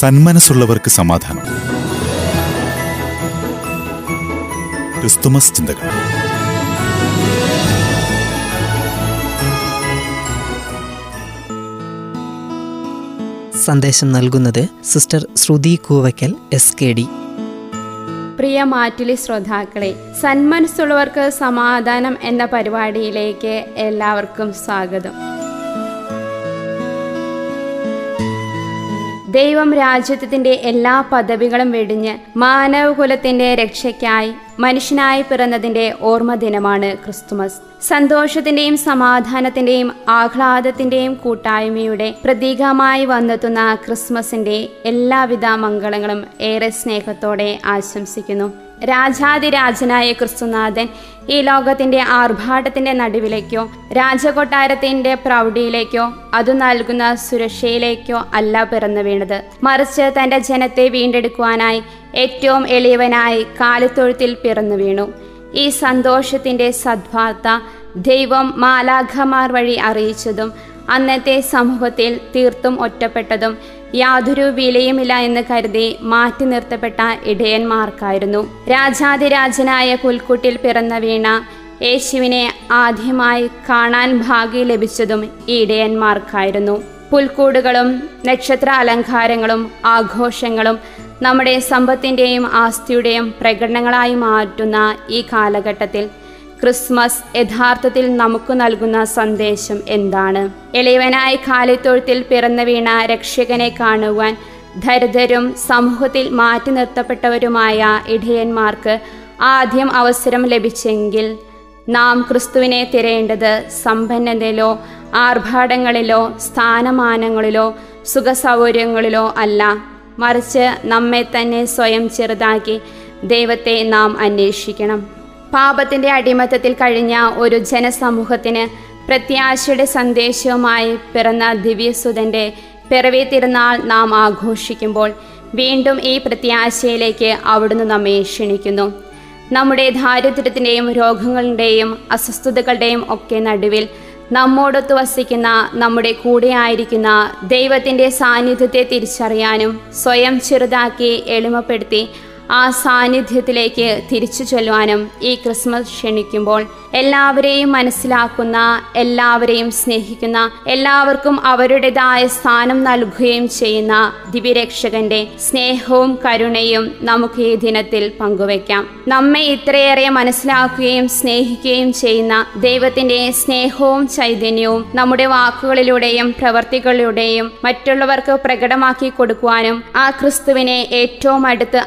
സന്മനസ്സുള്ളവർക്ക് സമാധാനം. ക്രിസ്തുമസ് ചിന്തകൾ. സന്ദേശം നൽകുന്നത് sister Shruti Koovakkal S K D പ്രിയ മാറ്റുലി ശ്രോതാക്കളെ സന്മനസ്സുള്ളവർക്ക് സമാധാനം എന്ന പരിപാടിയിലേക്ക് എല്ലാവർക്കും സ്വാഗതം. ദൈവം രാജ്യത്തിന്റെ എല്ലാ പദവികളും വെടിഞ്ഞ് മാനവകുലത്തിന്റെ രക്ഷയ്ക്കായി മനുഷ്യനായി പിറന്നതിന്റെ ഓർമ്മ ദിനമാണ് ക്രിസ്തുമസ്. സന്തോഷത്തിന്റെയും സമാധാനത്തിന്റെയും ആഹ്ലാദത്തിന്റെയും കൂട്ടായ്മയുടെ പ്രതീകമായി വന്നെത്തുന്ന ക്രിസ്മസിന്റെ എല്ലാവിധ മംഗളങ്ങളും ഏറെ സ്നേഹത്തോടെ ആശംസിക്കുന്നു. രാജാതിരാജനായ ക്രിസ്തുനാഥൻ ഈ ലോകത്തിന്റെ ആർഭാടത്തിന്റെ നടുവിലേക്കോ രാജകൊട്ടാരത്തിന്റെ പ്രൗഢിയിലേക്കോ അത് നൽകുന്ന സുരക്ഷയിലേക്കോ അല്ല പിറന്നു വീണത്. മറിച്ച് തന്റെ ജനത്തെ വീണ്ടെടുക്കുവാനായി ഏറ്റവും എളിയവനായി കാലിത്തൊഴുത്തിൽ പിറന്നു വീണു. ഈ സന്തോഷത്തിന്റെ സദ്വാർത്ത ദൈവം മാലാഖമാർ വഴി അറിയിച്ചതും അന്നത്തെ സമൂഹത്തിൽ തീർത്തും ഒറ്റപ്പെട്ടതും യാതൊരു വിലയുമില്ല എന്ന് കരുതി മാറ്റി നിർത്തപ്പെട്ട ഇടയന്മാർക്കായിരുന്നു. രാജാതിരാജനായ പുൽക്കുട്ടിൽ പിറന്ന വീണ യേശുവിനെ ആദ്യമായി കാണാൻ ഭാഗ്യം ലഭിച്ചതും ഈ ഇടയന്മാർക്കായിരുന്നു. പുൽക്കൂടുകളും നക്ഷത്ര അലങ്കാരങ്ങളും ആഘോഷങ്ങളും നമ്മുടെ സമ്പത്തിന്റെയും ആസ്തിയുടെയും പ്രകടനങ്ങളായി മാറ്റുന്ന ഈ കാലഘട്ടത്തിൽ ക്രിസ്മസ് യഥാർത്ഥത്തിൽ നമുക്ക് നൽകുന്ന സന്ദേശം എന്താണ്? എളിയവനായ കാലിത്തൊഴുത്തിൽ പിറന്നു വീണ രക്ഷകനെ കാണുവാൻ ദരിദ്രരും സമൂഹത്തിൽ മാറ്റി നിർത്തപ്പെട്ടവരുമായ ഇടയന്മാർക്ക് ആദ്യം അവസരം ലഭിച്ചെങ്കിൽ നാം ക്രിസ്തുവിനെ തിരയേണ്ടത് സമ്പന്നതയിലോ ആർഭാടങ്ങളിലോ സ്ഥാനമാനങ്ങളിലോ സുഖസൗകര്യങ്ങളിലോ അല്ല. മറിച്ച് നമ്മെ തന്നെ സ്വയം ചെറുതാക്കി ദൈവത്തെ നാം അന്വേഷിക്കണം. പാപത്തിന്റെ അടിമത്തത്തിൽ കഴിഞ്ഞ ഒരു ജനസമൂഹത്തിന് പ്രത്യാശയുടെ സന്ദേശവുമായി പിറന്ന ദിവ്യസുതന്റെ പിറവി തിരുനാൾ നാം ആഘോഷിക്കുമ്പോൾ വീണ്ടും ഈ പ്രത്യാശയിലേക്ക് അവിടുന്ന് നമ്മെ ക്ഷണിക്കുന്നു. നമ്മുടെ ദാരിദ്ര്യത്തിന്റെയും രോഗങ്ങളുടെയും അസ്വസ്ഥതകളുടെയും ഒക്കെ നടുവിൽ നമ്മോടൊത്ത് വസിക്കുന്ന നമ്മുടെ കൂടെയായിരിക്കുന്ന ദൈവത്തിന്റെ സാന്നിധ്യത്തെ തിരിച്ചറിയാനും സ്വയം ചെറുതാക്കി എളിമപ്പെടുത്തി ആ സാന്നിധ്യത്തിലേക്ക് തിരിച്ചു ചൊല്ലുവാനും ഈ ക്രിസ്മസ് ക്ഷണിക്കുമ്പോൾ എല്ലാവരെയും മനസ്സിലാക്കുന്ന എല്ലാവരെയും സ്നേഹിക്കുന്ന എല്ലാവർക്കും അവരുടേതായ സ്ഥാനം നൽകുകയും ചെയ്യുന്ന ദിവ്യരക്ഷകന്റെ സ്നേഹവും കരുണയും നമുക്ക് ഈ ദിനത്തിൽ പങ്കുവയ്ക്കാം. നമ്മെ ഇത്രയേറെ മനസ്സിലാക്കുകയും സ്നേഹിക്കുകയും ചെയ്യുന്ന ദൈവത്തിന്റെ സ്നേഹവും ചൈതന്യവും നമ്മുടെ വാക്കുകളിലൂടെയും പ്രവർത്തികളിലൂടെയും മറ്റുള്ളവർക്ക് പ്രകടമാക്കി കൊടുക്കുവാനും ആ ക്രിസ്തുവിനെ ഏറ്റവും അടുത്ത്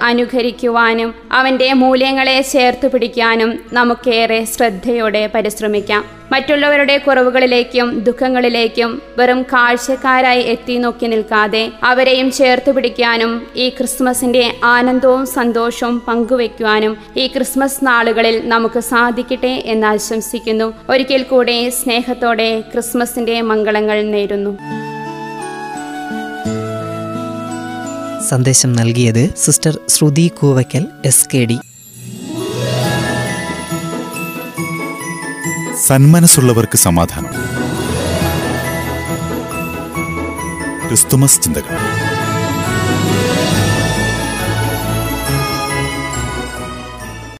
അനുകരിക്കുവാനും അവന്റെ മൂല്യങ്ങളെ ചേർത്ത് പിടിക്കാനും നമുക്കേറെ ശ്രദ്ധയോടെ പരിശ്രമിക്കാം. മറ്റുള്ളവരുടെ കുറവുകളിലേക്കും ദുഃഖങ്ങളിലേക്കും വെറും കാഴ്ചക്കാരായി എത്തി നോക്കി നിൽക്കാതെ അവരെയും ചേർത്ത് പിടിക്കാനും ഈ ക്രിസ്മസിന്റെ ആനന്ദവും സന്തോഷവും പങ്കുവെക്കുവാനും ഈ ക്രിസ്മസ് നാളുകളിൽ നമുക്ക് സാധിക്കട്ടെ എന്ന് ആശംസിക്കുന്നു. ഒരിക്കൽ കൂടെ സ്നേഹത്തോടെ ക്രിസ്മസിന്റെ മംഗളങ്ങൾ നേരുന്നു. സന്ദേശം നൽകിയത് sister Shruti Koovakkal S K D സന്മനസ്സുള്ളവർക്ക് സമാധാനം. ക്രിസ്തുമസ് ചിന്തകൾ.